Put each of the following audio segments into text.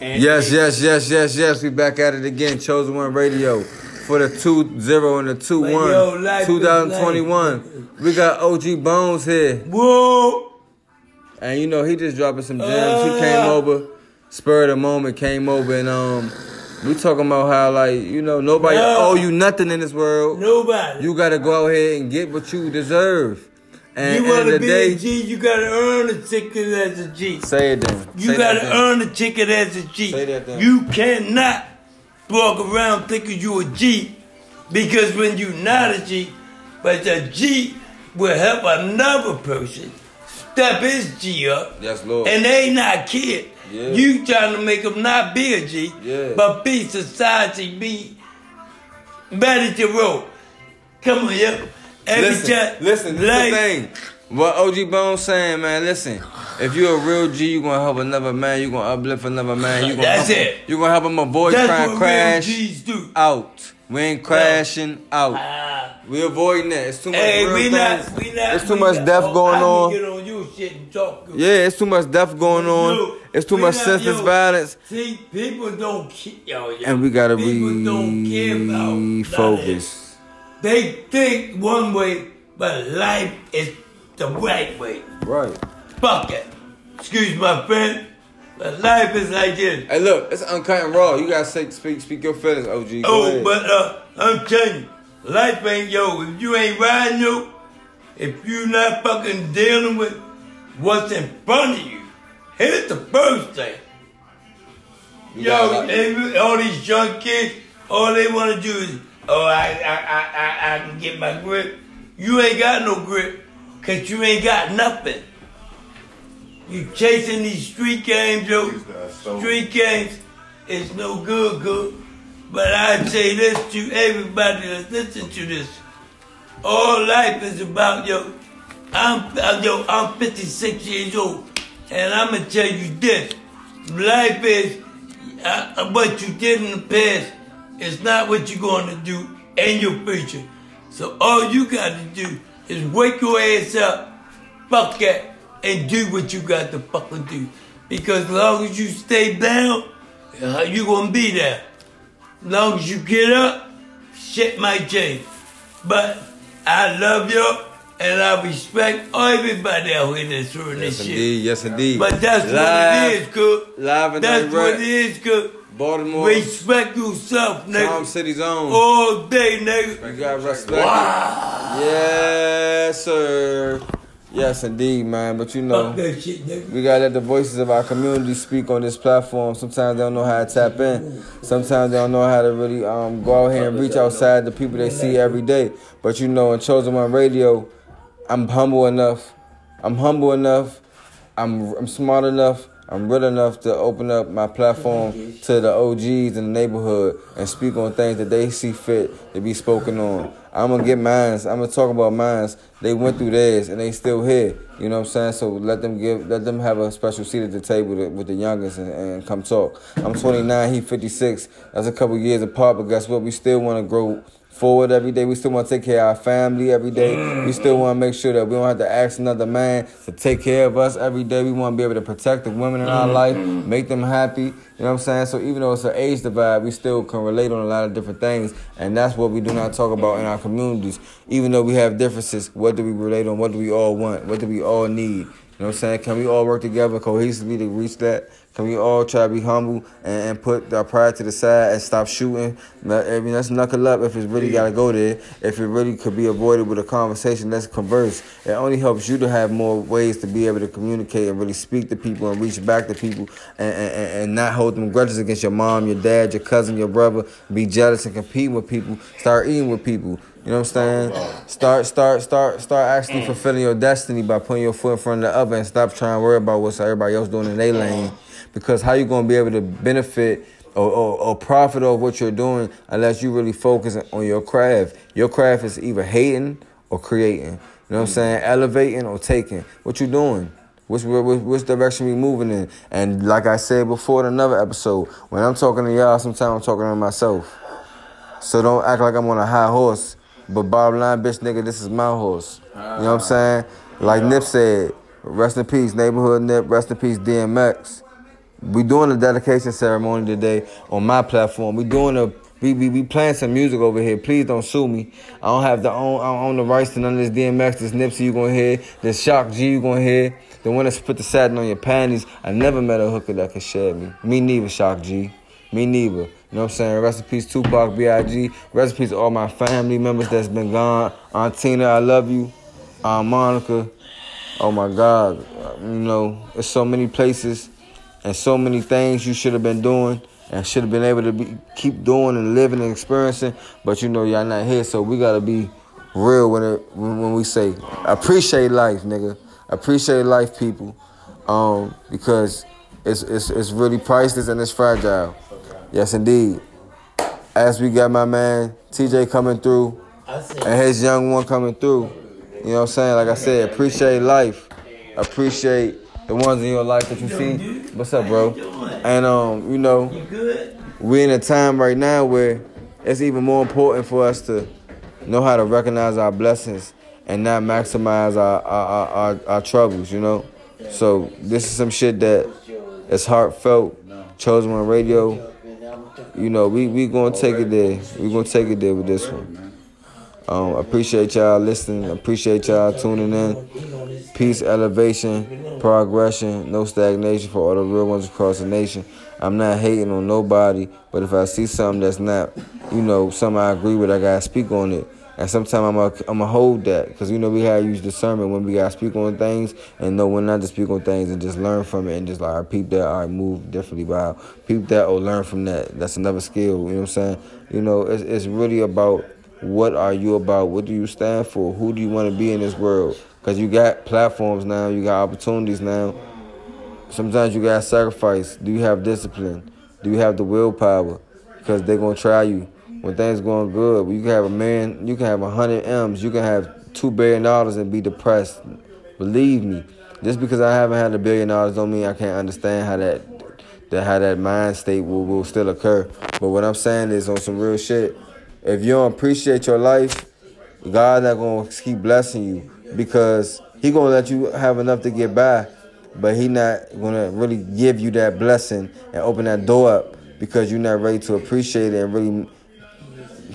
Yes, yes, yes, yes, yes. We back at it again. Chosen One Radio for the 2 0 and the 2 1. yo, life is 2021. We got OG Bones here. Whoa! And you know, he just dropping some gems. he Uh. came over, spur of the moment, came over and um we talking about how like, you know, nobody Yeah. owe you nothing in this world. Nobody. You gotta go out here and get what you deserve. And you want to be day, a G, you gotta earn a ticket as a G. say it then. You Say gotta earn a ticket as a G. Say that then. You cannot walk around thinking you a G because when you not a G, but a G will help another person step his G up. Yes, Lord. And they not kid. Yeah. You trying to make them not be a G, Yeah. but be society, be better to roll. Come on, yo. Every listen, time, listen, this like, the thing. What OG Bones saying, man, listen. If you're a real G, you're gonna help another man, you're gonna uplift another man, you gonna That's help it. Him, you gonna help him avoid That's trying to crash out. We ain't crashing out. Ah. We avoiding that. It's too much Hey, real we things. not, we not. It's too much not- death oh, going on. On you shit and talk. good. Yeah, it's too much death going on. It's too much senseless yo, violence. See, people don't care, yo, yo. And we gotta people don't care about none refocus. this. They think one way, but life is the right way. Right. Fuck it. Excuse my friend, but life is like this. Hey, look, it's uncut and raw. You gotta say, speak, speak your feelings, OG. Go Oh, ahead. but uh, I'm telling you, life ain't yo. If you ain't riding yo, if you not fucking dealing with what's in front of you, here's the first thing. You Yo, all these young kids, all they want to do is, oh, I, I, I, I, I can get my grip. You ain't got no grip, cause you ain't got nothing. You chasing these street games, yo. Street games is no good, good. But I say this to everybody that listen to this. All life is about yo. I'm uh, yo. I'm 56 years old, and I'm gonna tell you this: life is uh, what you did in the past. It's not what you're going to do in your future. So all you got to do is wake your ass up, fuck that, and do what you got to fucking do. Because as long as you stay down, uh, you gonna be there. As long as you get up, shit might change. But I love you and I respect everybody out here that's doing Yes, this shit. indeed. Yes, indeed. But that's Live- what it is, good. Live and That's direct. what it is, good. Baltimore. Respect yourself, Tom nigga. City's own. All day, nigga. You got respect. Wow. Yes, sir. Yes, indeed, man. But you know, shit, we gotta let the voices of our community speak on this platform. Sometimes they don't know how to tap in. Sometimes they don't know how to really um, go out here and reach outside the people they see every day. But you know, in Chosen One Radio, I'm humble enough. I'm humble enough. I'm I'm smart enough. I'm real enough to open up my platform to the OGs in the neighborhood and speak on things that they see fit to be spoken on. I'm gonna get mines. I'm gonna talk about mines. They went through theirs and they still here. You know what I'm saying? So let them give, let them have a special seat at the table to, with the youngest and, and come talk. I'm 29. He 56. That's a couple years apart, but guess what? We still want to grow forward every day. We still want to take care of our family every day. We still want to make sure that we don't have to ask another man to take care of us every day. We want to be able to protect the women in our life, make them happy. You know what I'm saying? So even though it's an age divide, we still can relate on a lot of different things. And that's what we do not talk about in our communities. Even though we have differences, what do we relate on? What do we all want? What do we all need? You know what I'm saying? Can we all work together cohesively to reach that? Can we all try to be humble and, and put our pride to the side and stop shooting? I mean, let's knuckle up if it's really got to go there. If it really could be avoided with a conversation, let's converse. It only helps you to have more ways to be able to communicate and really speak to people and reach back to people and, and, and not hold them grudges against your mom, your dad, your cousin, your brother. Be jealous and compete with people. Start eating with people. You know what I'm saying? Start, start, start, start actually mm. fulfilling your destiny by putting your foot in front of the other and stop trying to worry about what everybody else doing in their lane. Because how you gonna be able to benefit or, or, or profit off what you're doing unless you really focus on your craft? Your craft is either hating or creating. You know what I'm mm. saying? Elevating or taking. What you doing? Which, which, which direction we moving in? And like I said before in another episode, when I'm talking to y'all, sometimes I'm talking to myself. So don't act like I'm on a high horse. But bottom line, bitch, nigga, this is my horse. You know what I'm ah. saying? Like Nip said, rest in peace, neighborhood Nip, rest in peace, DMX. We doing a dedication ceremony today on my platform. We're doing a we, we, we playing some music over here. Please don't sue me. I don't have the own I don't own the rights to none of this DMX, this Nipsey you gonna hear, this Shock G you gonna hear, the one that's put the satin on your panties. I never met a hooker that could share me. Me neither, Shock G. Me neither. You know what I'm saying? Peace, Tupac, B.I.G. To all my family members that's been gone. Aunt Tina, I love you. Aunt Monica. Oh my God. You know, there's so many places and so many things you should have been doing and should have been able to be, keep doing and living and experiencing. But you know, y'all not here, so we gotta be real when it when we say appreciate life, nigga. Appreciate life, people, um, because it's it's it's really priceless and it's fragile. Yes, indeed. As we got my man TJ coming through and his young one coming through. You know what I'm saying? Like I said, appreciate life. Appreciate the ones in your life that you see. What's up, bro? And um, you know, we're in a time right now where it's even more important for us to know how to recognize our blessings and not maximize our our, our, our, our troubles, you know? So this is some shit that is heartfelt. Chosen One Radio. You know, we we gonna take it there. We gonna take it there with this one. Um, appreciate y'all listening. Appreciate y'all tuning in. Peace, elevation, progression, no stagnation for all the real ones across the nation. I'm not hating on nobody, but if I see something that's not, you know, something I agree with, I gotta speak on it. And sometimes I'm a, I'm a hold that because you know we gotta use discernment when we gotta speak on things and know when not to speak on things and just learn from it and just like, I peep that, I right, move differently. Wow, peep that or learn from that. That's another skill. You know what I'm saying? You know, it's it's really about what are you about? What do you stand for? Who do you want to be in this world? Because you got platforms now, you got opportunities now. Sometimes you got to sacrifice. Do you have discipline? Do you have the willpower? Because they're going to try you. When things going good, you can have a man, you can have a hundred M's, you can have two billion dollars and be depressed. Believe me, just because I haven't had a billion dollars don't mean I can't understand how that, that how that mind state will, will still occur. But what I'm saying is on some real shit. If you don't appreciate your life, God not gonna keep blessing you because He gonna let you have enough to get by, but He not gonna really give you that blessing and open that door up because you're not ready to appreciate it and really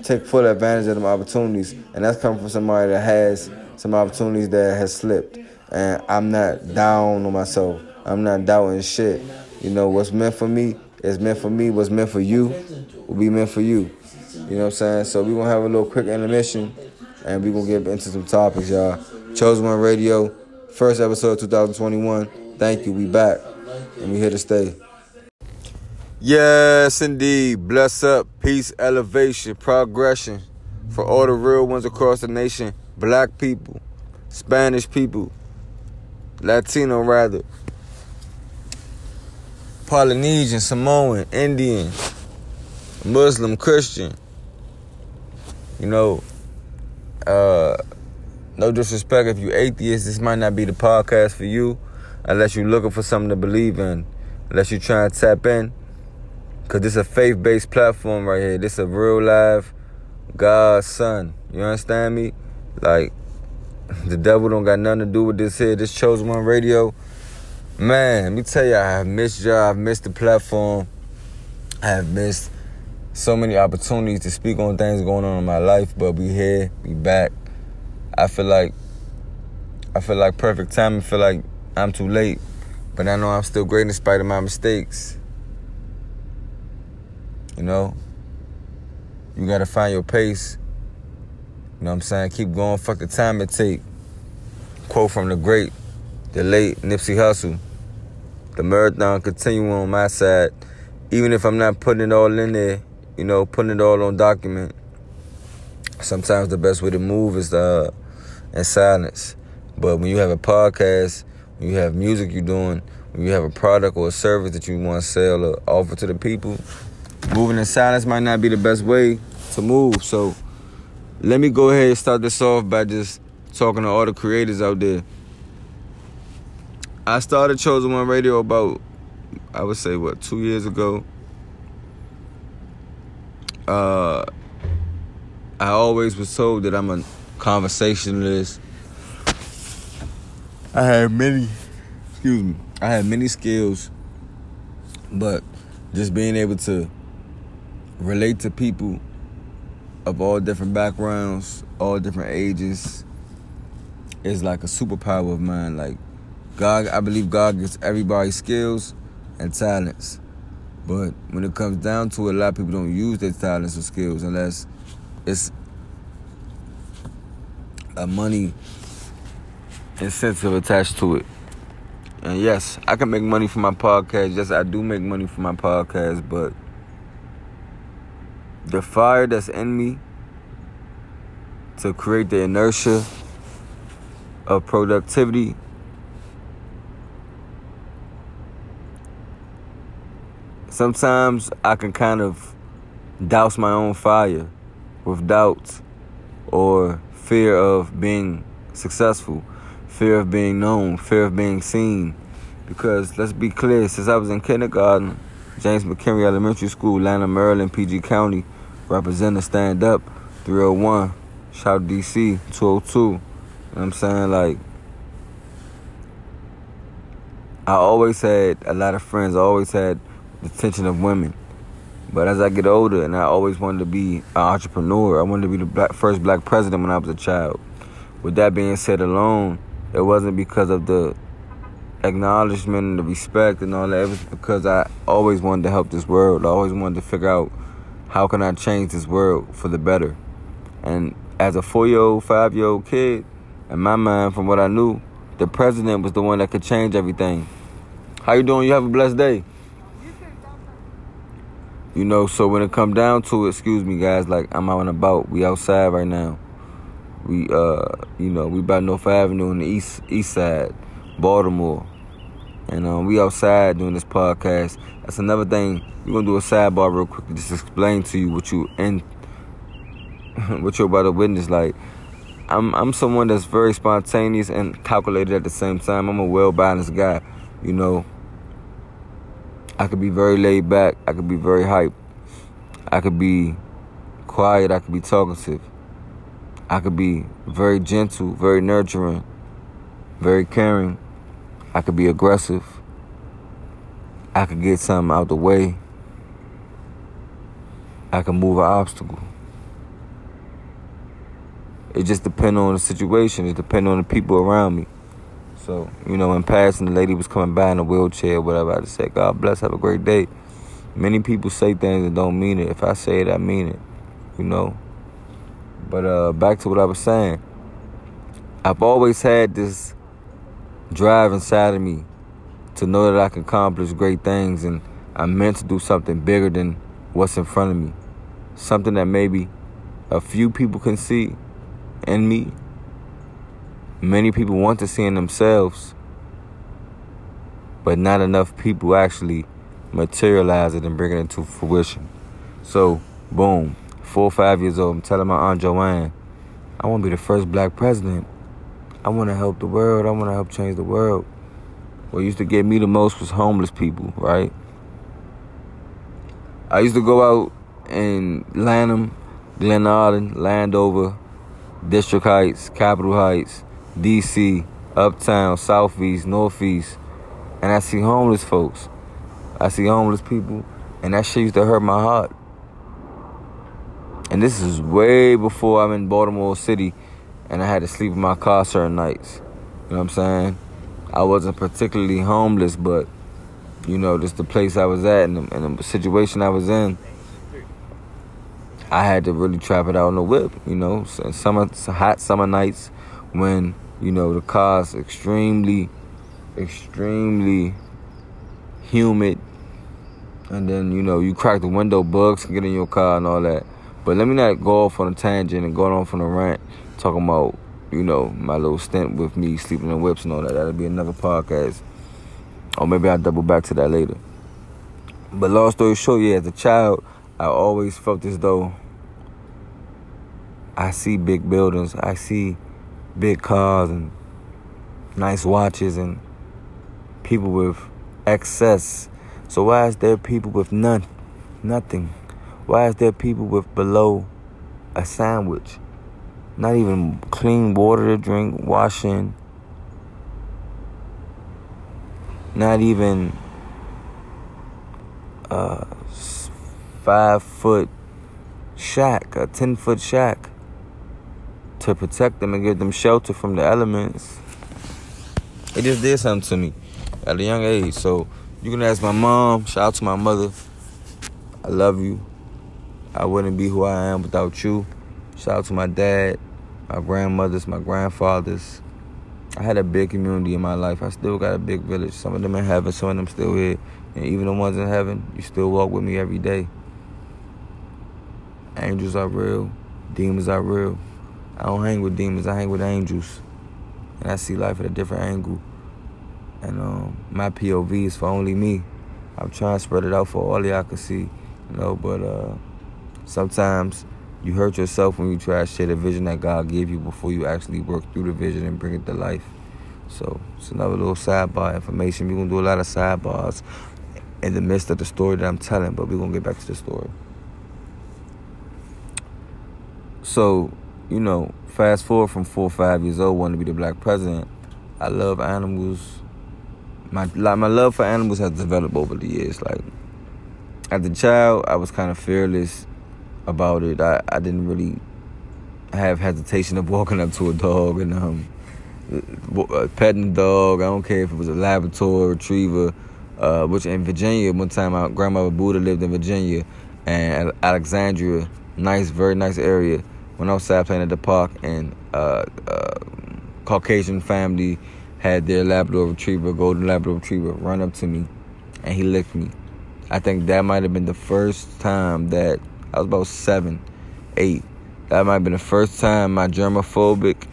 take full advantage of them opportunities. And that's coming from somebody that has some opportunities that has slipped. And I'm not down on myself. I'm not doubting shit. You know, what's meant for me is meant for me. What's meant for you will be meant for you. You know what I'm saying? So we're to have a little quick intermission and we're to get into some topics, y'all. Chosen One Radio, first episode 2021. Thank you. We back and we here to stay. Yes, indeed. Bless up, peace, elevation, progression for all the real ones across the nation. Black people, Spanish people, Latino rather, Polynesian, Samoan, Indian, Muslim, Christian. You know, uh, no disrespect if you atheist, this might not be the podcast for you unless you're looking for something to believe in, unless you're trying to tap in. Cause this is a faith-based platform right here. This is a real live God's son. You understand me? Like the devil don't got nothing to do with this here. This chosen one radio. Man, let me tell you, I have missed y'all. I've missed the platform. I have missed so many opportunities to speak on things going on in my life, but we here, we back. I feel like I feel like perfect time. I feel like I'm too late, but I know I'm still great in spite of my mistakes. You know, you gotta find your pace. You know what I'm saying? Keep going. Fuck the time it take. Quote from the great, the late Nipsey Hussle. The marathon continuing on my side, even if I'm not putting it all in there. You know, putting it all on document. Sometimes the best way to move is uh, in silence. But when you have a podcast, when you have music you're doing, when you have a product or a service that you want to sell or offer to the people, moving in silence might not be the best way to move. So let me go ahead and start this off by just talking to all the creators out there. I started Chosen One Radio about, I would say, what, two years ago. Uh, I always was told that I'm a conversationalist. I had many, excuse me, I had many skills But just being able to relate to people of all different backgrounds, all different ages, is like a superpower of mine. Like God, I believe God gives everybody skills and talents. But when it comes down to it, a lot of people don't use their talents or skills unless it's a money incentive attached to it. And yes, I can make money from my podcast. Yes, I do make money from my podcast, but the fire that's in me to create the inertia of productivity sometimes I can kind of douse my own fire with doubts or fear of being successful, fear of being known, fear of being seen. Because let's be clear, since I was in kindergarten, James McHenry Elementary School, Lanham, Maryland, PG County, representing stand up 301, shout DC 202. You know what I'm saying? Like, I always had a lot of friends, I always had the attention of women. But as I get older, and I always wanted to be an entrepreneur, I wanted to be the black, first black president when I was a child. With that being said alone, it wasn't because of the acknowledgement and the respect and all that. It was because I always wanted to help this world. I always wanted to figure out how can I change this world for the better. And as a four-year-old, five-year-old kid, in my mind, from what I knew, the president was the one that could change everything. How you doing? You have a blessed day. You know, so when it come down to it, excuse me guys, like I'm out and about. We outside right now. We uh, you know, we by North Avenue on the east east side, Baltimore. And um, we outside doing this podcast. That's another thing. We're gonna do a sidebar real quick just explain to you what you and what you're about to witness. Like I'm I'm someone that's very spontaneous and calculated at the same time. I'm a well balanced guy, you know. I could be very laid back. I could be very hype. I could be quiet. I could be talkative. I could be very gentle, very nurturing, very caring. I could be aggressive. I could get something out the way. I can move an obstacle. It just depends on the situation. It depends on the people around me. So, you know, in passing, the lady was coming by in a wheelchair, whatever. I just said, God bless, have a great day. Many people say things that don't mean it. If I say it, I mean it, you know. But uh, back to what I was saying. I've always had this drive inside of me to know that I can accomplish great things and I'm meant to do something bigger than what's in front of me. Something that maybe a few people can see in me many people want to see in themselves, but not enough people actually materialize it and bring it into fruition. So, boom, four or five years old, I'm telling my Aunt Joanne, I want to be the first black president. I want to help the world. I want to help change the world. What used to get me the most was homeless people, right? I used to go out in Lanham, Glenarden, Landover, District Heights, Capitol Heights, DC, Uptown, Southeast, Northeast, and I see homeless folks. I see homeless people, and that shit used to hurt my heart. And this is way before I'm in Baltimore City and I had to sleep in my car certain nights. You know what I'm saying? I wasn't particularly homeless, but, you know, just the place I was at and the, and the situation I was in. I had to really trap it out on the whip, you know. Summer, hot summer nights when you know, the car's extremely, extremely humid. And then, you know, you crack the window, bugs can get in your car and all that. But let me not go off on a tangent and go off on a rant talking about, you know, my little stint with me sleeping in whips and all that. That'll be another podcast. Or maybe I'll double back to that later. But long story short, yeah, as a child, I always felt as though I see big buildings. I see big cars and nice watches and people with excess. So why is there people with none, nothing? Why is there people with below a sandwich? Not even clean water to drink, washing. Not even uh, a five foot shack, a ten foot shack, to protect them and give them shelter from the elements. It just did something to me at a young age. So you can ask my mom. Shout out to my mother. I love you. I wouldn't be who I am without you. Shout out to my dad, my grandmothers, my grandfathers. I had a big community in my life. I still got a big village. Some of them in heaven, some of them still here. And even the ones in heaven, you still walk with me every day. Angels are real. Demons are real. I don't hang with demons. I hang with angels. And I see life at a different angle. And um, my POV is for only me. I'm trying to spread it out for all y'all can see. You know, but uh, sometimes you hurt yourself when you try to share the vision that God gave you before you actually work through the vision and bring it to life. So it's another little sidebar information. We're gonna do a lot of sidebars in the midst of the story that I'm telling, but we're gonna get back to the story. So, you know, fast forward from four or five years old, wanting to be the black president. I love animals. My like my love for animals has developed over the years. Like as a child, I was kind of fearless about it. I, I didn't really have hesitation of walking up to a dog and um, uh, petting the dog. I don't care if it was a Labrador retriever, uh, which in Virginia, one time my grandmother Buddha lived in Virginia and Alexandria, nice, very nice area. Went outside playing at the park and uh, uh, Caucasian family had their Labrador retriever, golden Labrador retriever, run up to me and he licked me. I think that might have been the first time that I was about seven, eight. That might have been the first time my germophobic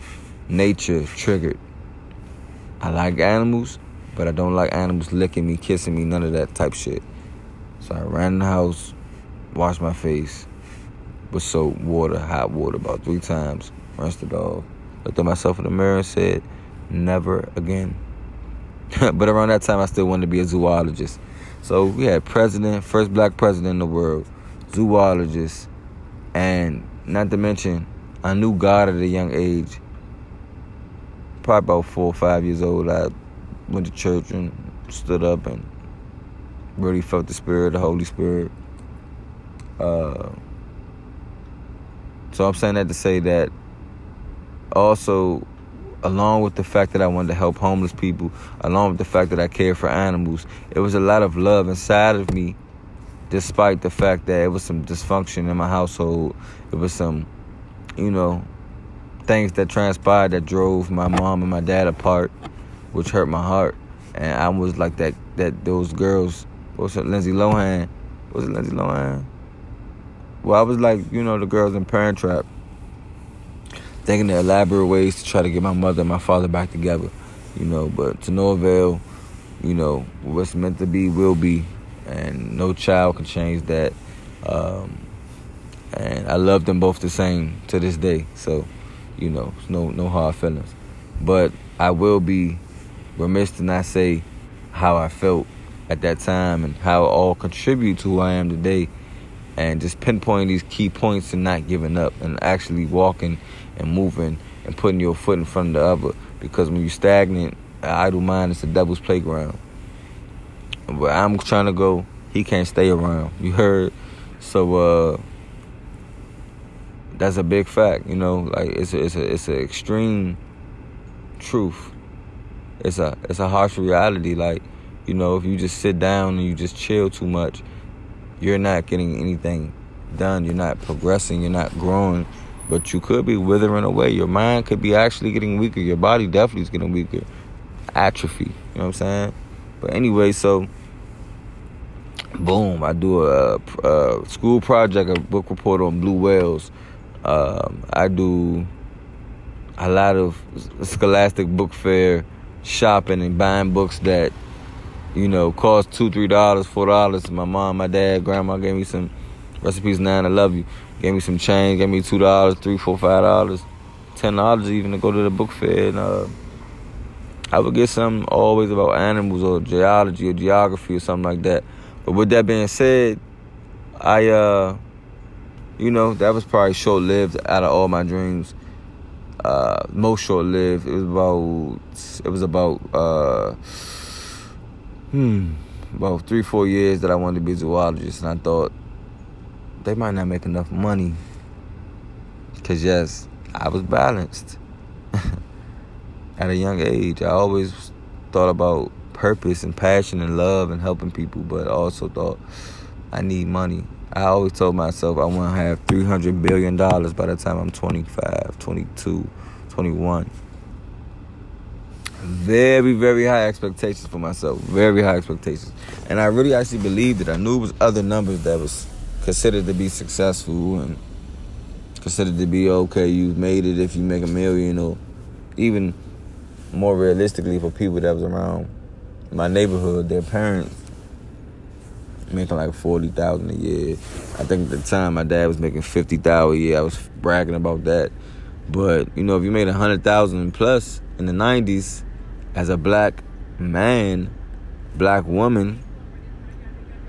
nature triggered. I like animals, but I don't like animals licking me, kissing me, none of that type shit. So I ran in the house, washed my face with soap, water, hot water about three times, rinsed it off, looked at myself in the mirror and said, never again. but around that time, I still wanted to be a zoologist. So we had president, first black president in the world, zoologist, and not to mention, I knew God at a young age. Probably about four or five years old, I went to church and stood up and really felt the Spirit, the Holy Spirit. Uh, so I'm saying that to say that also, along with the fact that I wanted to help homeless people, along with the fact that I care for animals, it was a lot of love inside of me despite the fact that it was some dysfunction in my household. It was some, you know, things that transpired that drove my mom and my dad apart, which hurt my heart. And I was like that that those girls, what's it, Lindsay Lohan? Was it Lindsay Lohan? Well, I was like, you know, the girls in Parent Trap, thinking of elaborate ways to try to get my mother and my father back together, you know, but to no avail, you know, what's meant to be will be and no child can change that. Um, and I love them both the same to this day. So, you know, no no hard feelings. But I will be remiss to not say how I felt at that time and how it all contribute to who I am today. And just pinpointing these key points and not giving up and actually walking and moving and putting your foot in front of the other. Because when you're stagnant, idle mind is the devil's playground But I'm trying to go, he can't stay around. You heard? So uh that's a big fact, you know, like it's a, it's a it's an extreme truth. It's a it's a harsh reality like, you know, if you just sit down and you just chill too much, you're not getting anything done. You're not progressing, you're not growing, but you could be withering away. Your mind could be actually getting weaker. Your body definitely is getting weaker. Atrophy, you know what I'm saying? But anyway, so boom, I do a, a school project, a book report on blue whales. Um, I do a lot of scholastic book fair shopping and buying books that you know cost two, three dollars, four dollars. My mom, my dad, grandma gave me some recipes. Nine, I love you. Gave me some change. Gave me two dollars, three, four, five dollars, ten dollars even to go to the book fair and. Uh, I would get something always about animals or geology or geography or something like that. But with that being said, I uh you know, that was probably short lived out of all my dreams. Uh most short lived. It was about it was about uh hmm about three, four years that I wanted to be a zoologist, and I thought they might not make enough money. Cause yes, I was balanced. At a young age, I always thought about purpose and passion and love and helping people, but also thought I need money. I always told myself I want to have $300 billion by the time I'm 25, 22, 21. Very, very high expectations for myself. Very high expectations. And I really actually believed it. I knew it was other numbers that was considered to be successful and considered to be okay. You made it if you make a million, or even more realistically for people that was around my neighborhood, their parents making like forty thousand a year. I think at the time my dad was making fifty thousand a year. I was bragging about that. But you know, if you made a hundred thousand plus in the nineties, as a black man, black woman,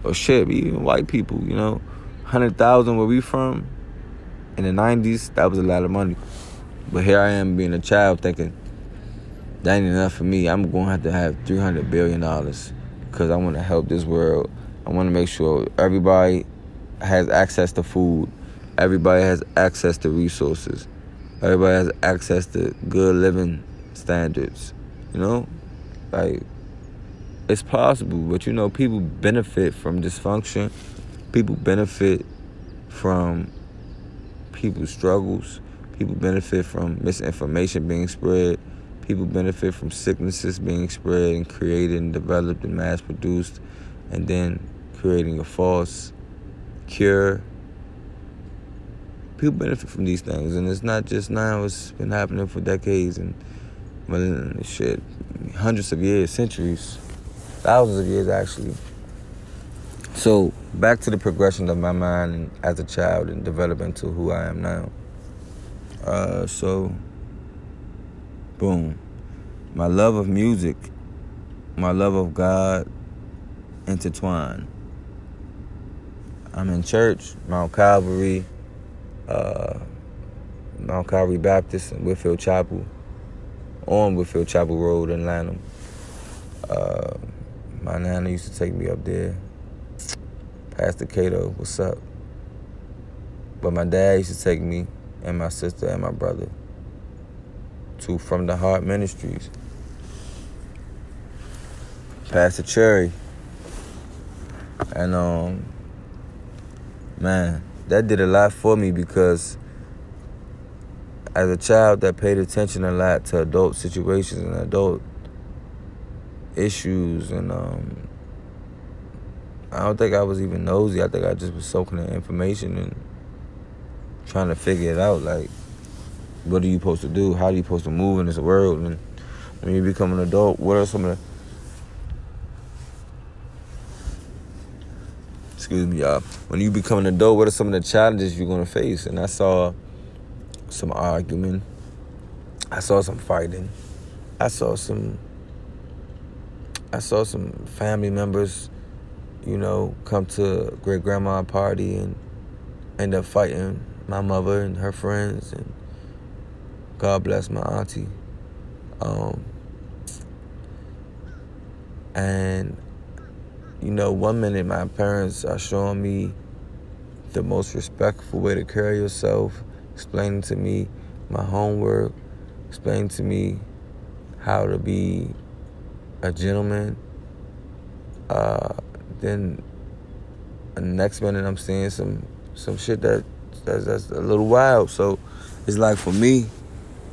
or shit, even white people, you know, hundred thousand where we from in the nineties, that was a lot of money. But here I am being a child thinking that ain't enough for me. I'm gonna have to have three hundred billion dollars because I want to help this world. I want to make sure everybody has access to food. Everybody has access to resources. Everybody has access to good living standards. You know, like it's possible, but you know, people benefit from dysfunction. People benefit from people's struggles. People benefit from misinformation being spread. People benefit from sicknesses being spread and created and developed and mass produced, and then creating a false cure. People benefit from these things, and it's not just now, it's been happening for decades and shit, hundreds of years, centuries, thousands of years actually. So back to the progression of my mind as a child and developing to who I am now. Uh, so, boom, my love of music, my love of God, intertwine. I'm in church, Mount Calvary, uh, Mount Calvary Baptist and Whitfield Chapel on Whitfield Chapel Road in Lanham. Uh, my nana used to take me up there. Pastor Cato, what's up? But my dad used to take me and my sister and my brother to From the Heart Ministries. Pastor Cherry. And um man, that did a lot for me because as a child that paid attention a lot to adult situations and adult issues and um, I don't think I was even nosy. I think I just was soaking in information and trying to figure it out. Like, what are you supposed to do? How are you supposed to move in this world? And when you become an adult, what are some of the excuse me, y'all. When you become an adult, what are some of the challenges you're gonna face? And I saw some arguing. I saw some fighting. I saw some I saw some family members, you know, come to great grandma party and end up fighting my mother and her friends and God bless my auntie. Um, and you know, one minute my parents are showing me the most respectful way to carry yourself explaining to me my homework, explaining to me how to be a gentleman. Uh, then the next minute I'm seeing some some shit that that's, that's a little wild. So it's like for me,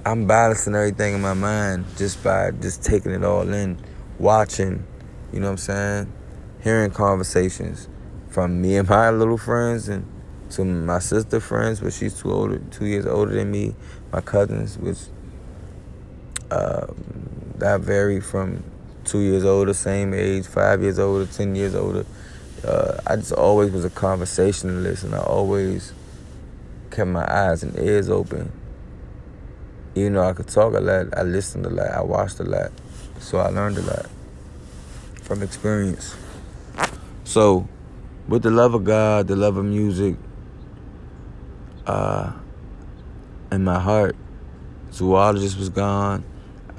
I'm balancing everything in my mind just by just taking it all in, watching, you know what I'm saying, hearing conversations from me and my little friends and to my sister friends, but she's two older, two years older than me. My cousins, which uh, that vary from two years older, same age, five years older, ten years older. Uh, I just always was a conversationalist, and I always kept my eyes and ears open. Even though I could talk a lot, I listened a lot, I watched a lot, so I learned a lot from experience. So, with the love of God, the love of music, uh, in my heart. Zoologist was gone.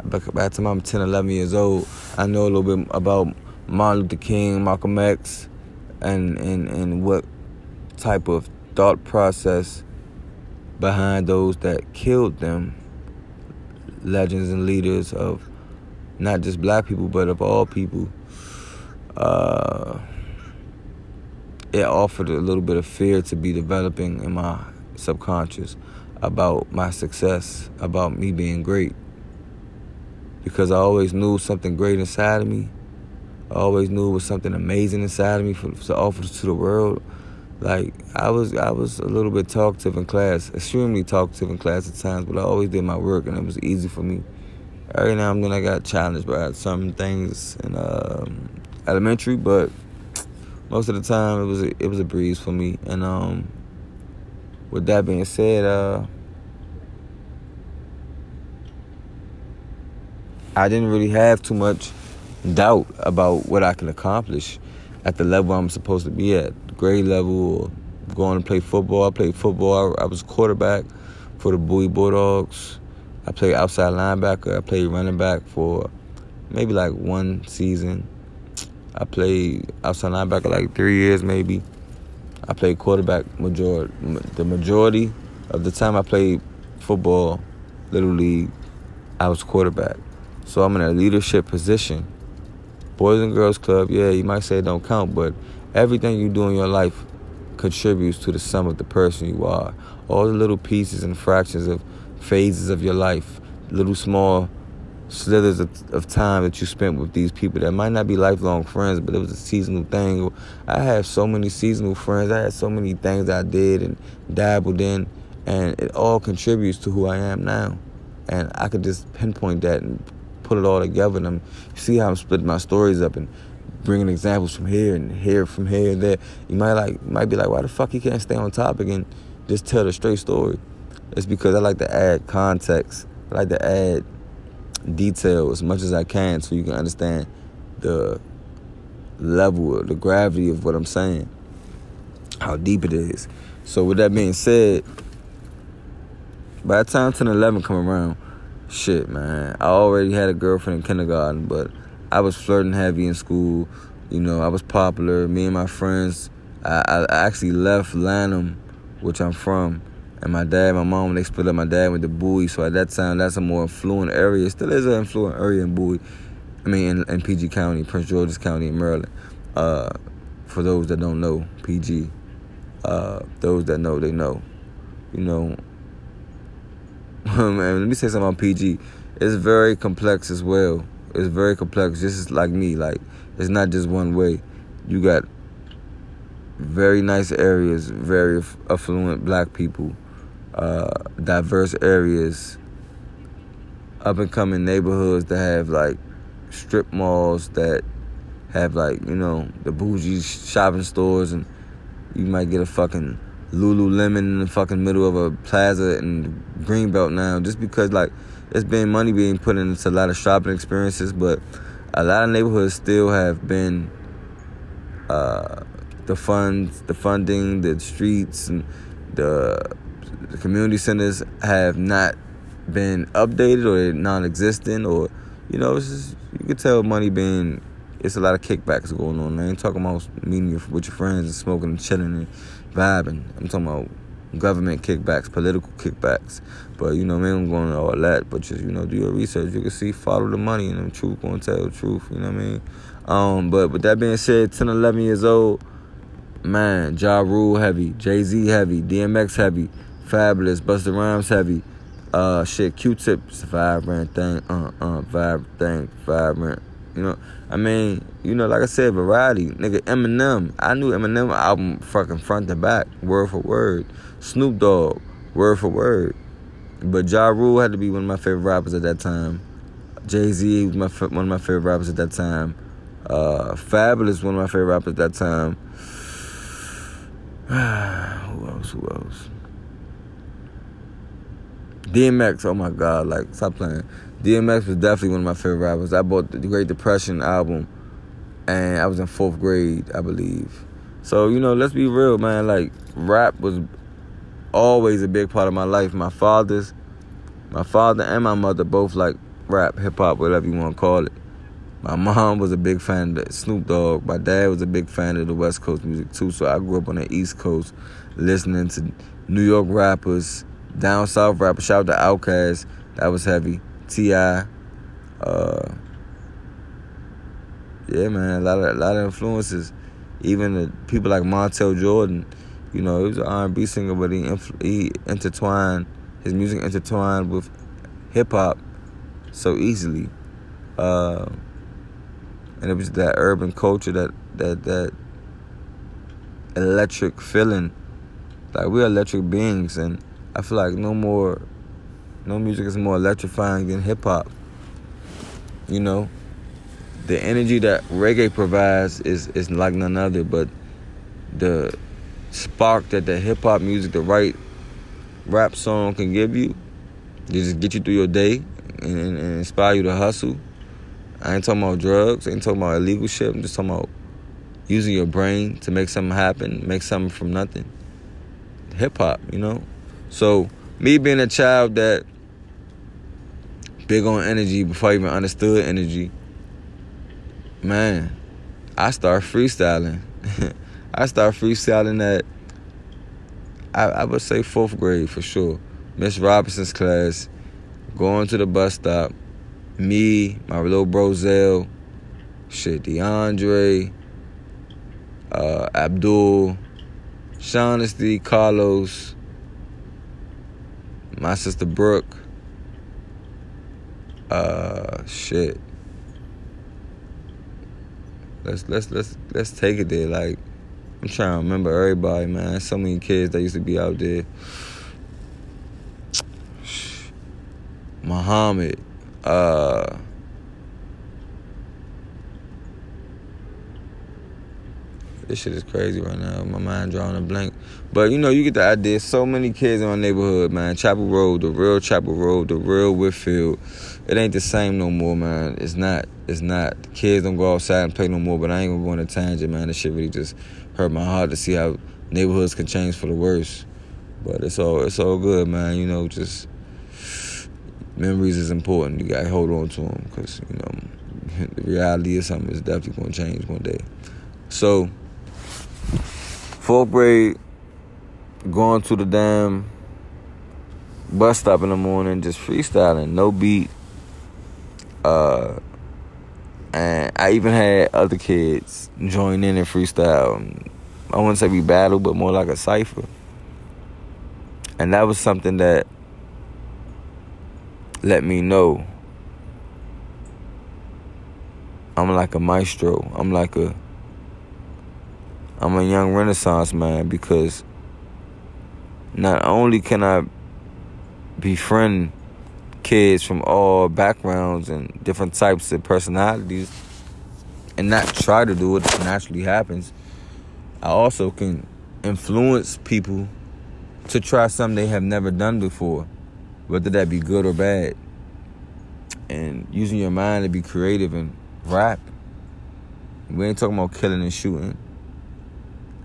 By the time I'm 10, 11 years old, I know a little bit about Martin Luther King, Malcolm X, and and and what type of thought process behind those that killed them, legends and leaders of not just black people but of all people. Uh, it offered a little bit of fear to be developing in my subconscious about my success, about me being great. Because I always knew something great inside of me. I always knew it was something amazing inside of me for, to offer to the world. Like I was, I was a little bit talkative in class, extremely talkative in class at times, but I always did my work and it was easy for me. Every now and then I got challenged by some things in um, elementary, but most of the time it was a, it was a breeze for me. And um, with that being said, uh, I didn't really have too much doubt about what I can accomplish at the level I'm supposed to be at, grade level, going to play football. I played football. I, I was quarterback for the Bowie Bulldogs. I played outside linebacker. I played running back for maybe like one season. I played outside linebacker like three years maybe. I played quarterback majority the majority of the time I played football, league, I was quarterback. So I'm in a leadership position. Boys and Girls Club, yeah, you might say it don't count, but everything you do in your life contributes to the sum of the person you are. All the little pieces and fractions of phases of your life, little small slithers of, of, time that you spent with these people that might not be lifelong friends, but it was a seasonal thing. I have so many seasonal friends. I had so many things I did and dabbled in, and it all contributes to who I am now. And I could just pinpoint that and put it all together. And I'm, see how I'm splitting my stories up and bringing examples from here and here, from here and there. You might like, might be like, why the fuck you can't stay on topic and just tell the straight story? It's because I like to add context. I like to add detail as much as I can so you can understand the level, the gravity of what I'm saying, how deep it is. So with that being said, by the time 10 11 come around, shit, man, I already had a girlfriend in kindergarten, but I was flirting heavy in school. You know, I was popular. Me and my friends, I, I actually left Lanham, which I'm from, and my dad, my mom, they split up. My dad went to Bowie, so at that time, that's a more affluent area. It still is an affluent area in Bowie. I mean, in, in PG County, Prince George's County in Maryland. Uh, for those that don't know, PG. Uh, those that know, they know. You know, man, let me say something about PG. It's very complex as well. It's very complex, just like me. Like, it's not just one way. You got very nice areas, very affluent black people uh, diverse areas, up and coming neighborhoods that have like strip malls that have like you know the bougie shopping stores, and you might get a fucking Lululemon in the fucking middle of a plaza in Greenbelt now, just because like it's been money being put into a lot of shopping experiences, but a lot of neighborhoods still have been uh, the funds, the funding, the streets, and the the community centers have not been updated or non-existent or you know it's just, you can tell money being it's a lot of kickbacks going on. I ain't talking about meeting with your friends and smoking and chilling and vibing. I'm talking about government kickbacks, political kickbacks. But you know, man, I'm going to all that. But just you know, do your research. You can see, follow the money, and the truth gonna tell the truth. You know what I mean? Um, but with that being said, 10, 11 years old, man, Ja Rule heavy, Jay Z heavy, DMX heavy. Fabolous, Busta Rhymes heavy. Uh, shit, Q-Tip's Vivrant Thing, uh, uh, Vivrant Thing, Vivrant. You know, I mean, you know, like I said, variety. Nigga, Eminem. I knew Eminem album fucking front to back, word for word. Snoop Dogg, word for word. But Ja Rule had to be one of my favorite rappers at that time. Jay Z was my one of my favorite rappers at that time. Uh, Fabolous, one of my favorite rappers at that time. who else? Who else? DMX, oh my god, like stop playing. DMX was definitely one of my favorite rappers. I bought the Great Depression album, and I was in fourth grade, I believe. So you know, let's be real, man. Like rap was always a big part of my life. My father's, my father and my mother both like rap, hip hop, whatever you want to call it. My mom was a big fan of Snoop Dogg. My dad was a big fan of the West Coast music too. So I grew up on the East Coast listening to New York rappers, down south rapper. Shout out to Outkast. That was heavy. T.I. Uh, yeah, man, a lot of a lot of influences. Even the people like Montell Jordan, you know, he was an R&B singer, but he, he intertwined his music intertwined with hip hop so easily. Uh, and it was that urban culture that that that electric feeling. Like we're electric beings, and I feel like no more, no music is more electrifying than hip hop. You know, the energy that reggae provides is is like none other, but the spark that the hip hop music, the right rap song can give you, just get you through your day and, and inspire you to hustle I ain't talking about drugs. I ain't talking about illegal shit. I'm just talking about using your brain to make something happen, make something from nothing. Hip hop, you know? So, me being a child that big on energy before I even understood energy, man, I start freestyling. I start freestyling at, I, I would say fourth grade for sure. Miss Robinson's class, going to the bus stop, me, my little bro Zell, shit, DeAndre, uh, Abdul, Shaughnessy, Carlos, my sister Brooke, uh, shit. Let's let's let's let's take it there. Like I'm trying to remember everybody, man. So many kids that used to be out there. Muhammad, uh, this shit is crazy right now. My mind drawing a blank. But you know, you get the idea. So many kids in my neighborhood, man. Chapel Road, the real Chapel Road, the real Whitfield. It ain't the same no more, man. It's not. It's not. Kids don't go outside and play no more. But I ain't gonna go on a tangent, man. This shit really just hurt my heart to see how neighborhoods can change for the worse. But it's all it's all good, man. You know, just memories is important. You gotta hold on to them because you know the reality of something is definitely gonna change one day. So, fourth grade, going to the damn bus stop in the morning, just freestyling, no beat. Uh, and I even had other kids join in and freestyle. I wouldn't say we battle, but more like a cipher. And that was something that let me know I'm like a maestro. I'm like a I'm a young renaissance man because not only can I befriend kids from all backgrounds and different types of personalities and not try to do it naturally happens. I also can influence people to try something they have never done before whether that be good or bad. And using your mind to be creative and rap. We ain't talking about killing and shooting.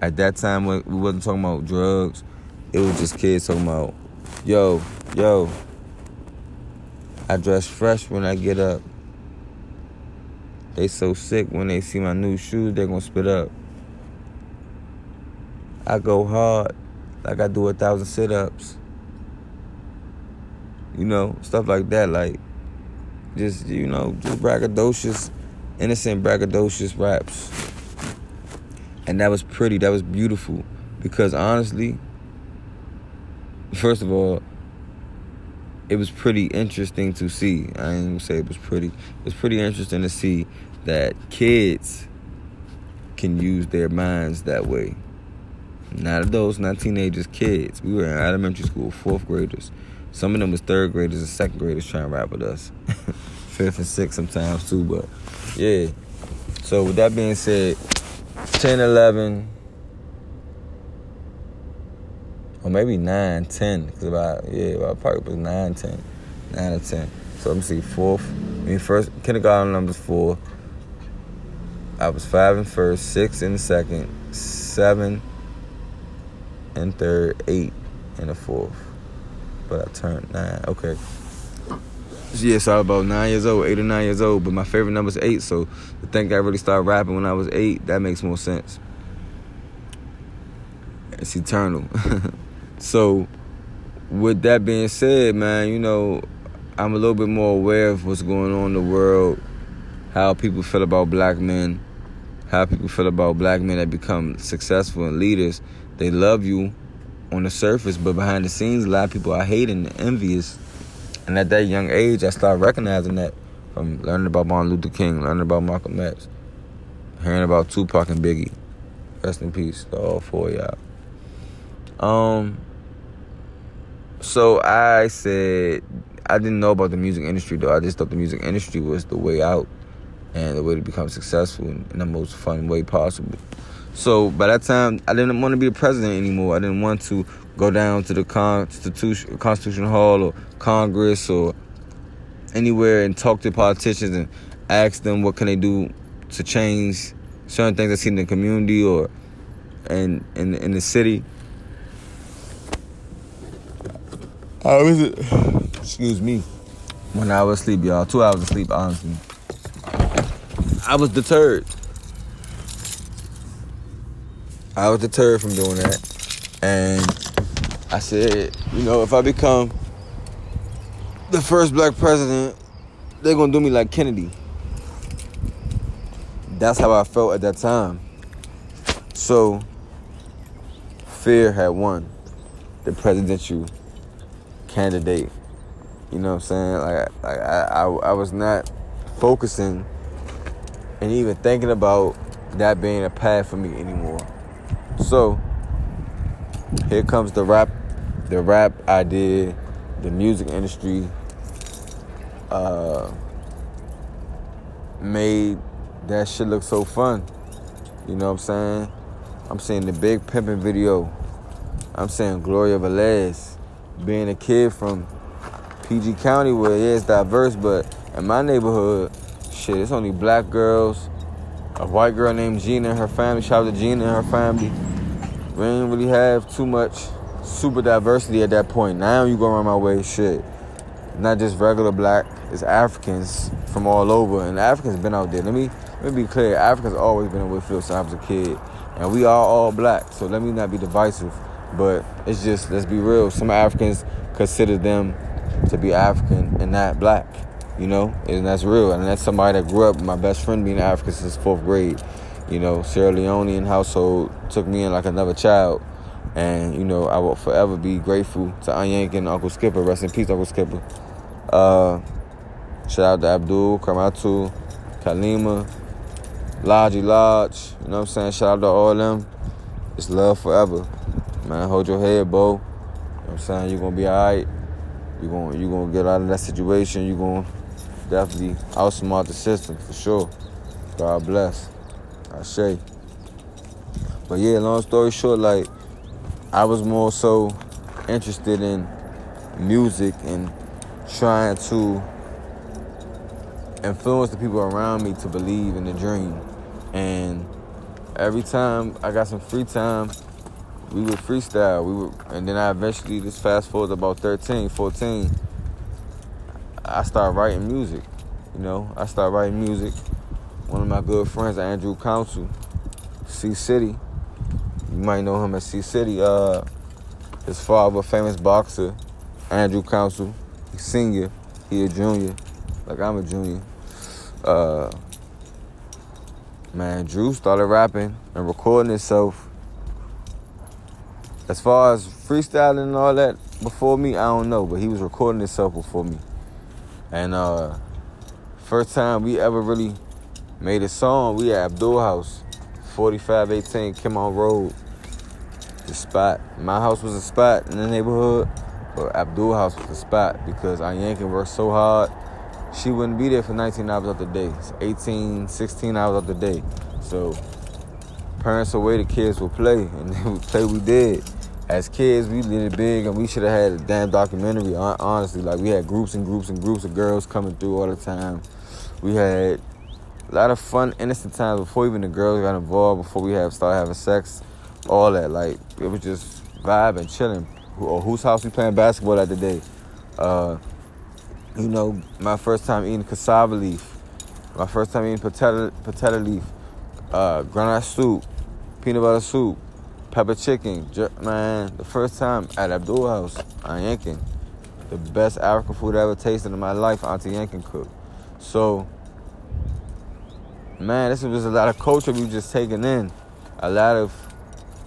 At that time, we wasn't talking about drugs. It was just kids talking about, yo, yo, I dress fresh when I get up. They so sick when they see my new shoes, they gonna spit up. I go hard like I do a thousand sit-ups you know, stuff like that. Like, just, you know, just braggadocious, innocent braggadocious raps. And that was pretty, that was beautiful. Because honestly, first of all, it was pretty interesting to see. I ain't gonna say it was pretty. It was pretty interesting to see that kids can use their minds that way. Not adults, not teenagers, kids. We were in elementary school, fourth graders. Some of them was third graders and second graders trying to rap with us. Fifth and sixth sometimes too, but yeah. So with that being said, 10, 11, or maybe 9, 10, because about, yeah, about probably was 9, 10, 9 or 10. So let me see, fourth, I mean, first, kindergarten numbers four. I was five in first, six in the second, seven in third, eight in the fourth but I turned nine. Okay. Yeah, so I was about nine years old, eight or nine years old. But my favorite number is eight. So to think I really started rapping when I was eight, that makes more sense. It's eternal. so, with that being said, man, you know, I'm a little bit more aware of what's going on in the world, how people feel about black men, how people feel about black men that become successful and leaders. They love you on the surface, but behind the scenes, a lot of people are hating and envious and at that young age, I started recognizing that from learning about Martin Luther King, learning about Malcolm X, hearing about Tupac and Biggie. Rest in peace to all four y'all. Um. So I said I didn't know about the music industry though. I just thought the music industry was the way out and the way to become successful in, in the most fun way possible. So by that time, I didn't want to be a president anymore. I didn't want to go down to the Constitution, Constitution Hall or Congress or anywhere and talk to politicians and ask them what can they do to change certain things I see in the community or in in, in the city. How is it? Excuse me. One hour of sleep, y'all. Two hours of sleep, honestly. I was deterred. I was deterred from doing that. And I said, you know, if I become the first black president, they're gonna do me like Kennedy. That's how I felt at that time. So, fear had won the presidential candidate. You know what I'm saying? Like, like I, I, I was not focusing and even thinking about that being a path for me anymore. So, here comes the rap, the rap I did, the music industry uh, made that shit look so fun. You know what I'm saying? I'm seeing the big pimping video. I'm saying Gloria Velez, being a kid from PG County where yeah, it's diverse, but in my neighborhood, shit, it's only black girls, a white girl named Gina and her family. Shout out to Gina and her family. We didn't really have too much super diversity at that point. Now you go around my way, shit. Not just regular black, it's Africans from all over. And Africans been out there. Let me let me be clear, Africans always been in Whitfield since I was a kid. And we are all black. So let me not be divisive. But it's just let's be real. Some Africans consider them to be African and not black. You know? And that's real. And that's somebody that grew up, my best friend being African since fourth grade. You know, Sierra Leonean household took me in like another child. And, you know, I will forever be grateful to Anyank and Uncle Skipper. Rest in peace, Uncle Skipper. Uh, shout out to Abdul, Karamatu, Kalima, Lodgy Lodge. You know what I'm saying? Shout out to all of them. It's love forever. Man, hold your head, Bo. You know what I'm saying? You're gonna be alright. You're gonna you gonna get out of that situation. You're gonna definitely outsmart the system for sure. God bless. I say. But yeah, long story short, like I was more so interested in music and trying to influence the people around me to believe in the dream. And every time I got some free time, we would freestyle. We would, and then I eventually, just fast forward about 13, 14, I started writing music. You know, I started writing music. One of my good friends, Andrew Council, C City. You might know him as C City. Uh, his father, famous boxer, Andrew Council. He's senior. He a junior. Like I'm a junior. Uh, man, Drew started rapping and recording himself. As far as freestyling and all that before me, I don't know, but he was recording himself before me. And uh, first time we ever really made a song, we at Abdul House, 4518 Kimon Road. The spot. My house was a spot in the neighborhood, but Abdul House was the spot because our Yankee worked so hard. She wouldn't be there for 19 hours of the day. It's 18, 16 hours of the day. So parents away, the kids would play, and they would play. We did. As kids, we did it big, and we should have had a damn documentary. Honestly, like we had groups and groups and groups of girls coming through all the time. We had a lot of fun, innocent times before even the girls got involved. Before we have started having sex, all that. Like it was just vibe and chilling. Or whose house we playing basketball at the day. Uh, you know, my first time eating cassava leaf, my first time eating potato, potato leaf, uh, groundnut soup, peanut butter soup, pepper chicken. Man, the first time at Abdul House on Yankin, the best African food I ever tasted in my life, Auntie Yankin cooked. So, man, this was a lot of culture we just taking in. A lot of,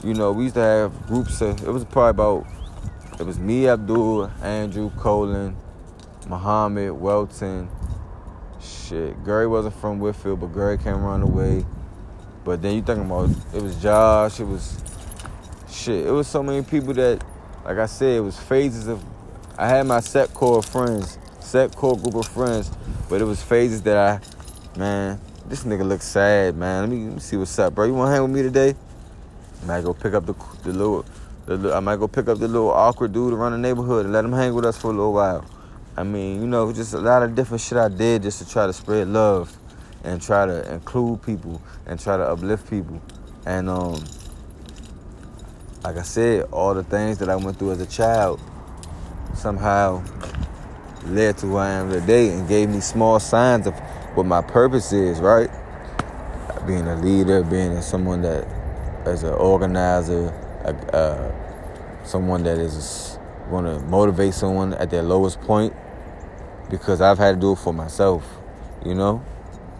you know, we used to have groups of, it was probably about, it was me, Abdul, Andrew, Colin, Muhammad, Welton. Shit, Gary wasn't from Whitfield, but Gary came around the way. But then you thinking about, it was Josh, it was, shit, it was so many people that, like I said, it was phases of, I had my set core friends, set core group of friends, but it was phases that I, man, this nigga looks sad, man. Let me, let me see what's up, bro. You wanna hang with me today? I might go pick up the the little, the, I might go pick up the little awkward dude around the neighborhood and let him hang with us for a little while. I mean, you know, just a lot of different shit I did just to try to spread love and try to include people and try to uplift people. And um, like I said, all the things that I went through as a child somehow led to who I am today and gave me small signs of what my purpose is, right? Being a leader, being someone that is an organizer, uh, someone that is going to motivate someone at their lowest point because I've had to do it for myself, you know?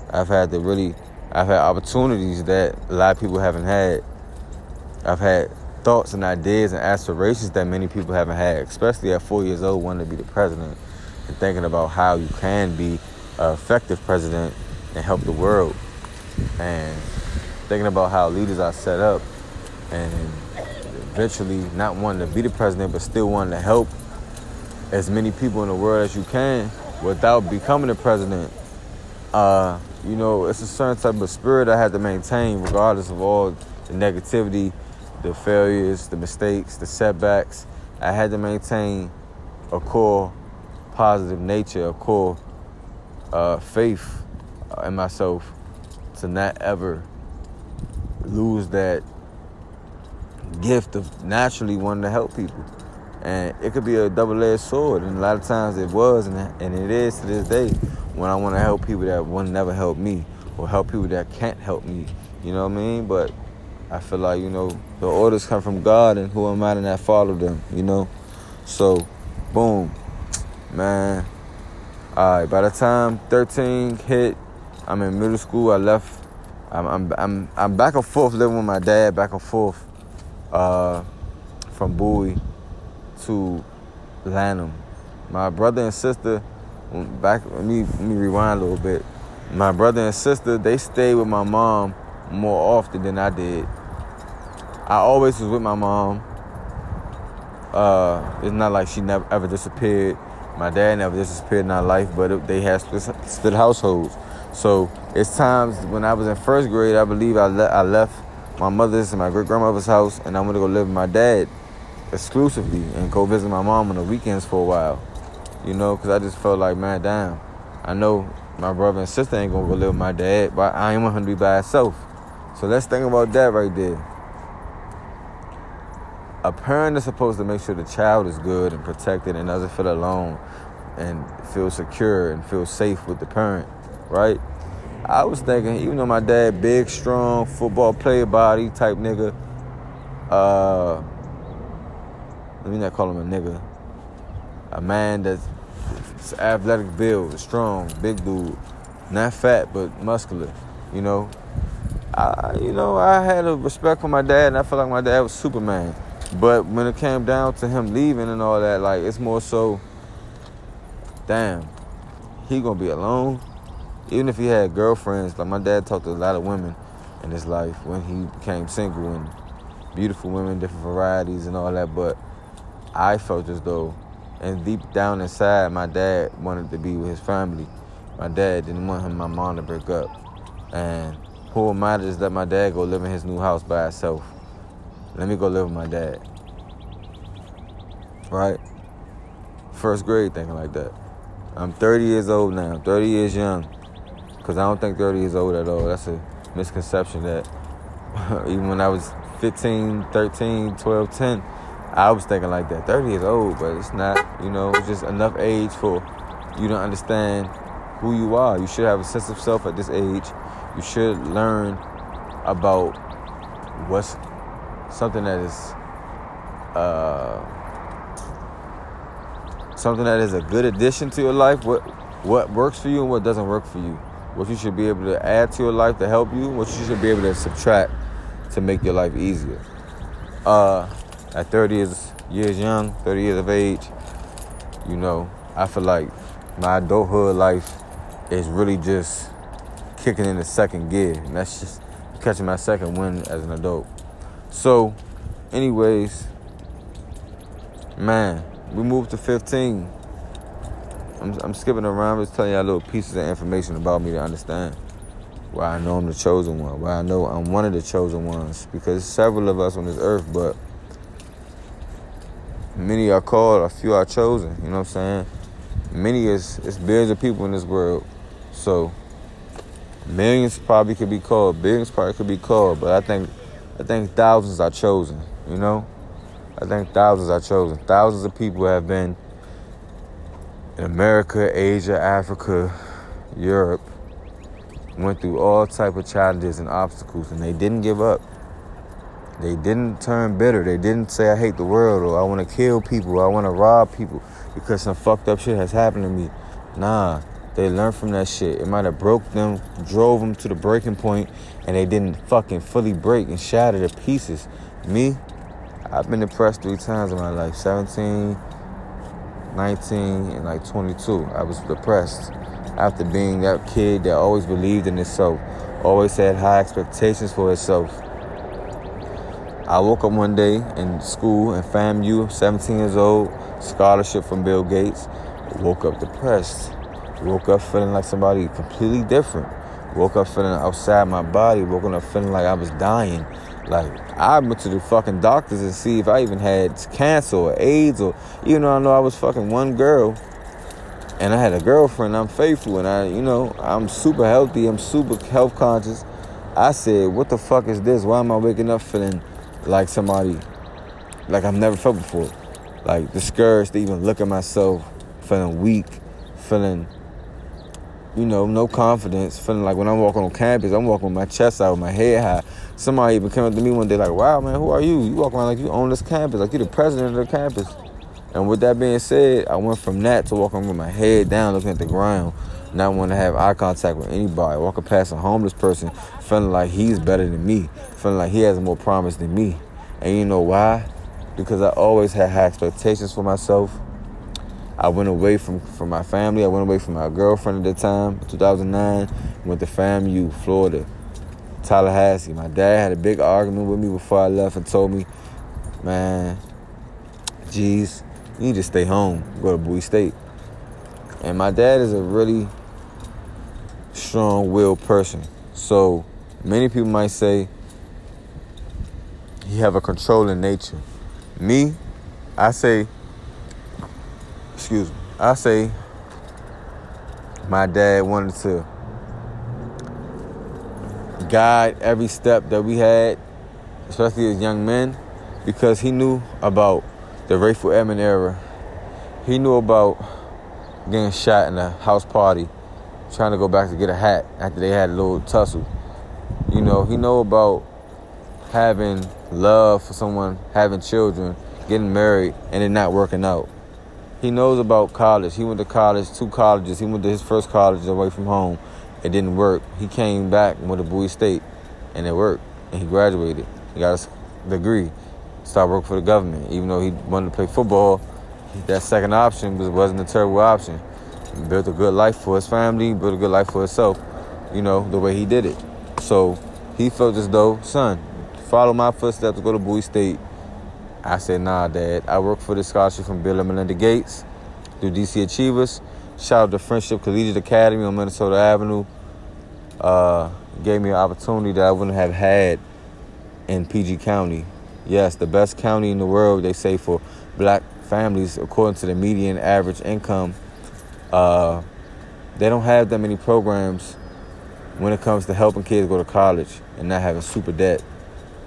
I've had to really, I've had opportunities that a lot of people haven't had. I've had thoughts and ideas and aspirations that many people haven't had, especially at four years old, wanting to be the president and thinking about how you can be an effective president and help the world. And thinking about how leaders are set up and eventually not wanting to be the president but still wanting to help as many people in the world as you can without becoming the president. Uh, you know, it's a certain type of spirit I had to maintain regardless of all the negativity, the failures, the mistakes, the setbacks. I had to maintain a core positive nature, a core uh, faith in myself to not ever lose that gift of naturally wanting to help people. And it could be a double-edged sword, and a lot of times it was, and, and it is to this day, when I want to help people that will never help me, or help people that can't help me. You know what I mean? But I feel like, you know, the orders come from God, and who am I to not follow them, you know? So, boom, man. All right, by the time 13 hit, I'm in middle school. I left. I'm I'm I'm, I'm back and forth living with my dad, back and forth uh, from Bowie to Lanham. My brother and sister, back. Let me let me rewind a little bit. My brother and sister, they stayed with my mom more often than I did. I always was with my mom. Uh, it's not like she never ever disappeared. My dad never disappeared in our life, but it, they had split, split, households. So it's times when I was in first grade, I believe I, le- I left my mother's and my great grandmother's house, and I went to go live with my dad exclusively and go visit my mom on the weekends for a while. You know, because I just felt like, man, damn, I know my brother and sister ain't gonna go live with my dad, but I ain't to be by himself. So let's think about that right there. A parent is supposed to make sure the child is good and protected and doesn't feel alone and feel secure and feel safe with the parent, right? I was thinking, even though my dad, big, strong, football player body type nigga, uh, let me not call him a nigga, a man that's athletic build, strong, big dude, not fat but muscular, you know. I, you know, I had a respect for my dad, and I felt like my dad was Superman. But when it came down to him leaving and all that, like it's more so, damn, he gonna be alone. Even if he had girlfriends, like my dad talked to a lot of women in his life when he became single and beautiful women, different varieties and all that. But I felt as though, and deep down inside, my dad wanted to be with his family. My dad didn't want him, my mom to break up. And who am I to just let my dad go live in his new house by himself? Let me go live with my dad. Right? First grade thinking like that. I'm 30 years old now, 30 years young. Because I don't think 30 is old at all. That's a misconception that even when I was 15, 13, 12, 10, I was thinking like that. 30 is old, but it's not, you know, it's just enough age for you don't understand who you are. You should have a sense of self at this age. You should learn about what's something that is uh, something that is a good addition to your life. What what works for you and what doesn't work for you. What you should be able to add to your life to help you. What you should be able to subtract to make your life easier. Uh, at 30 years, years young, 30 years of age, you know, I feel like my adulthood life is really just kicking in the second gear. And that's just catching my second wind as an adult. So, anyways, man, we moved to 15. I'm, I'm skipping around, just telling y'all little pieces of information about me to understand why I know I'm the chosen one, why I know I'm one of the chosen ones, because several of us on this earth, but many are called, a few are chosen. You know what I'm saying? Many is it's billions of people in this world, so millions probably could be called, billions probably could be called, but I think I think thousands are chosen. You know, I think thousands are chosen. Thousands of people have been in America, Asia, Africa, Europe, went through all type of challenges and obstacles, and they didn't give up. They didn't turn bitter. They didn't say I hate the world or I want to kill people or I want to rob people because some fucked up shit has happened to me. Nah, they learned from that shit. It might have broke them, drove them to the breaking point, and they didn't fucking fully break and shatter to pieces. Me, I've been depressed three times in my life 17, 19, and like 22. I was depressed after being that kid that always believed in itself, always had high expectations for itself. I woke up one day in school in FAMU, 17 years old, scholarship from Bill Gates. Woke up depressed. Woke up feeling like somebody completely different. Woke up feeling outside my body. Woke up feeling like I was dying. Like I went to the fucking doctors and see if I even had cancer or AIDS or even though I know I was fucking one girl and I had a girlfriend, I'm faithful and I, you know, I'm super healthy, I'm super health conscious. I said, what the fuck is this? Why am I waking up feeling like somebody like I've never felt before? Like discouraged to even look at myself, feeling weak, feeling you know, no confidence, feeling like when I'm walking on campus, I'm walking with my chest out, with my head high. Somebody even came up to me one day like, wow, man, who are you? You walk around like you own this campus, like you're the president of the campus. And with that being said, I went from that to walking with my head down, looking at the ground, not wanting to have eye contact with anybody. Walking past a homeless person, feeling like he's better than me, feeling like he has more promise than me. And you know why? Because I always had high expectations for myself. I went away from, from my family. I went away from my girlfriend at the time, 2009. Went to FAMU, Florida, Tallahassee. My dad had a big argument with me before I left and told me, man, geez, you need to stay home, go to Bowie State. And my dad is a really strong-willed person. So many people might say he have a controlling nature. Me, I say excuse me, I say my dad wanted to guide every step that we had, especially as young men, because he knew about the Rayful Edmond era. He knew about getting shot in a house party, trying to go back to get a hat after they had a little tussle. You know, he know about having love for someone, having children, getting married, and it not working out. He knows about college. He went to college, two colleges. He went to his first college away from home. It didn't work. He came back and went to Bowie State, and it worked. And he graduated. He got his degree. Started working for the government. Even though he wanted to play football, that second option was, wasn't a terrible option. He built a good life for his family, built a good life for himself, you know, the way he did it. So he felt as though, son, follow my footsteps, go to Bowie State, I said, nah, Dad. I work for the scholarship from Bill and Melinda Gates through DC Achievers. Shout out to Friendship Collegiate Academy on Minnesota Avenue. Uh, gave me an opportunity that I wouldn't have had in PG County. Yes, the best county in the world, they say, for black families, according to the median average income. Uh, they don't have that many programs when it comes to helping kids go to college and not having super debt.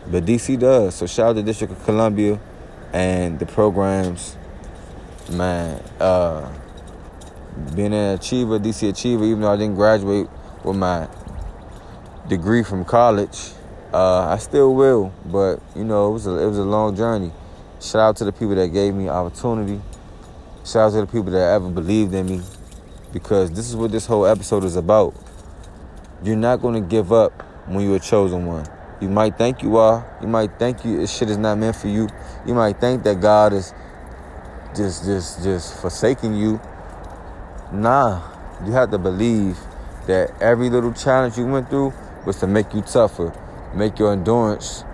But DC does. So shout out to District of Columbia and the programs. Man, uh, being an achiever, DC achiever, even though I didn't graduate with my degree from college, uh, I still will. But you know, it was a, it was a long journey. Shout out to the people that gave me opportunity. Shout out to the people that ever believed in me, because this is what this whole episode is about. You're not going to give up when you're a chosen one. You might think you are. You might think you this shit is not meant for you. You might think that God is just just just forsaking you. Nah, you have to believe that every little challenge you went through was to make you tougher, make your endurance